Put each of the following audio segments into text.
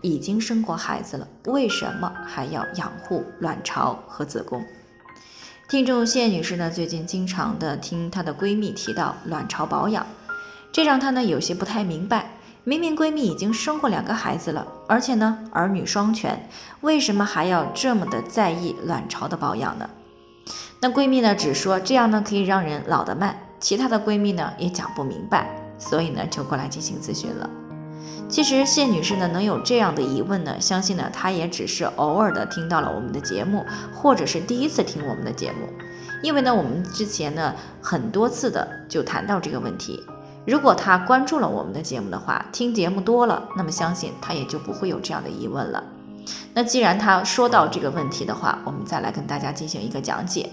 已经生过孩子了，为什么还要养护卵巢和子宫？听众谢女士呢，最近经常的听她的闺蜜提到卵巢保养，这让她呢有些不太明白。明明闺蜜已经生过两个孩子了，而且呢儿女双全，为什么还要这么的在意卵巢的保养呢？那闺蜜呢只说这样呢可以让人老得慢，其他的闺蜜呢也讲不明白，所以呢就过来进行咨询了。其实谢女士呢能有这样的疑问呢，相信呢她也只是偶尔的听到了我们的节目，或者是第一次听我们的节目，因为呢我们之前呢很多次的就谈到这个问题。如果她关注了我们的节目的话，听节目多了，那么相信她也就不会有这样的疑问了。那既然她说到这个问题的话，我们再来跟大家进行一个讲解。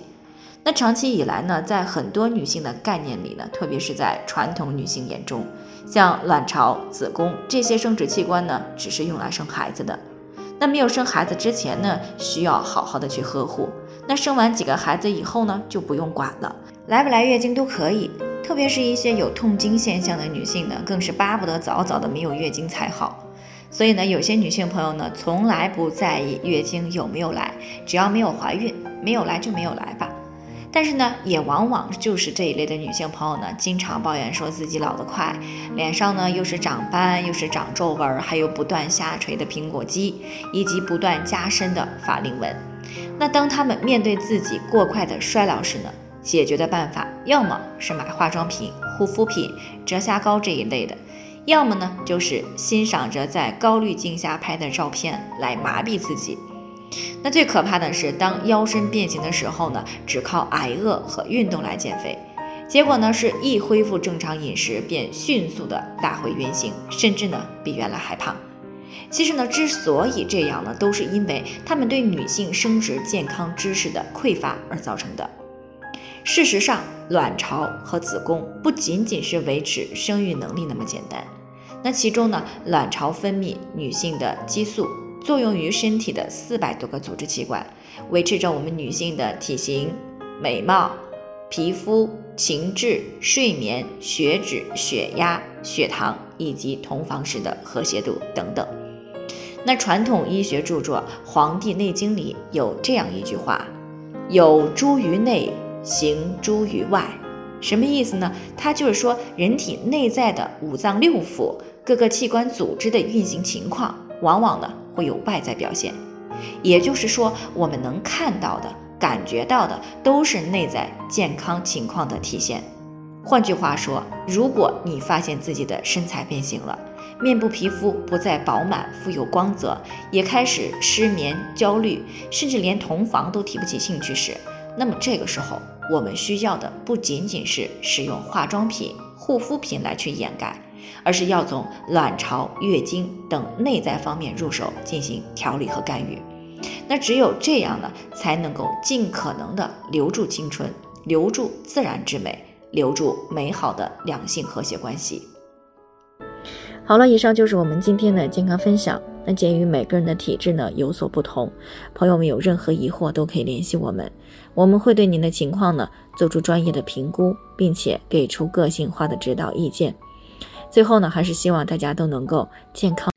那长期以来呢，在很多女性的概念里呢，特别是在传统女性眼中，像卵巢、子宫这些生殖器官呢，只是用来生孩子的。那没有生孩子之前呢，需要好好的去呵护。那生完几个孩子以后呢，就不用管了，来不来月经都可以。特别是一些有痛经现象的女性呢，更是巴不得早早的没有月经才好。所以呢，有些女性朋友呢，从来不在意月经有没有来，只要没有怀孕，没有来就没有来吧。但是呢，也往往就是这一类的女性朋友呢，经常抱怨说自己老得快，脸上呢又是长斑，又是长皱纹，还有不断下垂的苹果肌，以及不断加深的法令纹。那当她们面对自己过快的衰老时呢，解决的办法要么是买化妆品、护肤品、遮瑕膏这一类的，要么呢就是欣赏着在高滤镜下拍的照片来麻痹自己。那最可怕的是，当腰身变形的时候呢，只靠挨饿和运动来减肥，结果呢是一恢复正常饮食，便迅速的打回原形，甚至呢比原来还胖。其实呢，之所以这样呢，都是因为他们对女性生殖健康知识的匮乏而造成的。事实上，卵巢和子宫不仅仅是维持生育能力那么简单，那其中呢，卵巢分泌女性的激素。作用于身体的四百多个组织器官，维持着我们女性的体型、美貌、皮肤、情志、睡眠、血脂、血压、血糖以及同房时的和谐度等等。那传统医学著作《黄帝内经》里有这样一句话：“有诸于内，行诸于外。”什么意思呢？它就是说人体内在的五脏六腑各个器官组织的运行情况，往往呢。会有外在表现，也就是说，我们能看到的、感觉到的，都是内在健康情况的体现。换句话说，如果你发现自己的身材变形了，面部皮肤不再饱满、富有光泽，也开始失眠、焦虑，甚至连同房都提不起兴趣时，那么这个时候，我们需要的不仅仅是使用化妆品、护肤品来去掩盖。而是要从卵巢、月经等内在方面入手进行调理和干预，那只有这样呢，才能够尽可能的留住青春，留住自然之美，留住美好的两性和谐关系。好了，以上就是我们今天的健康分享。那鉴于每个人的体质呢有所不同，朋友们有任何疑惑都可以联系我们，我们会对您的情况呢做出专业的评估，并且给出个性化的指导意见。最后呢，还是希望大家都能够健康。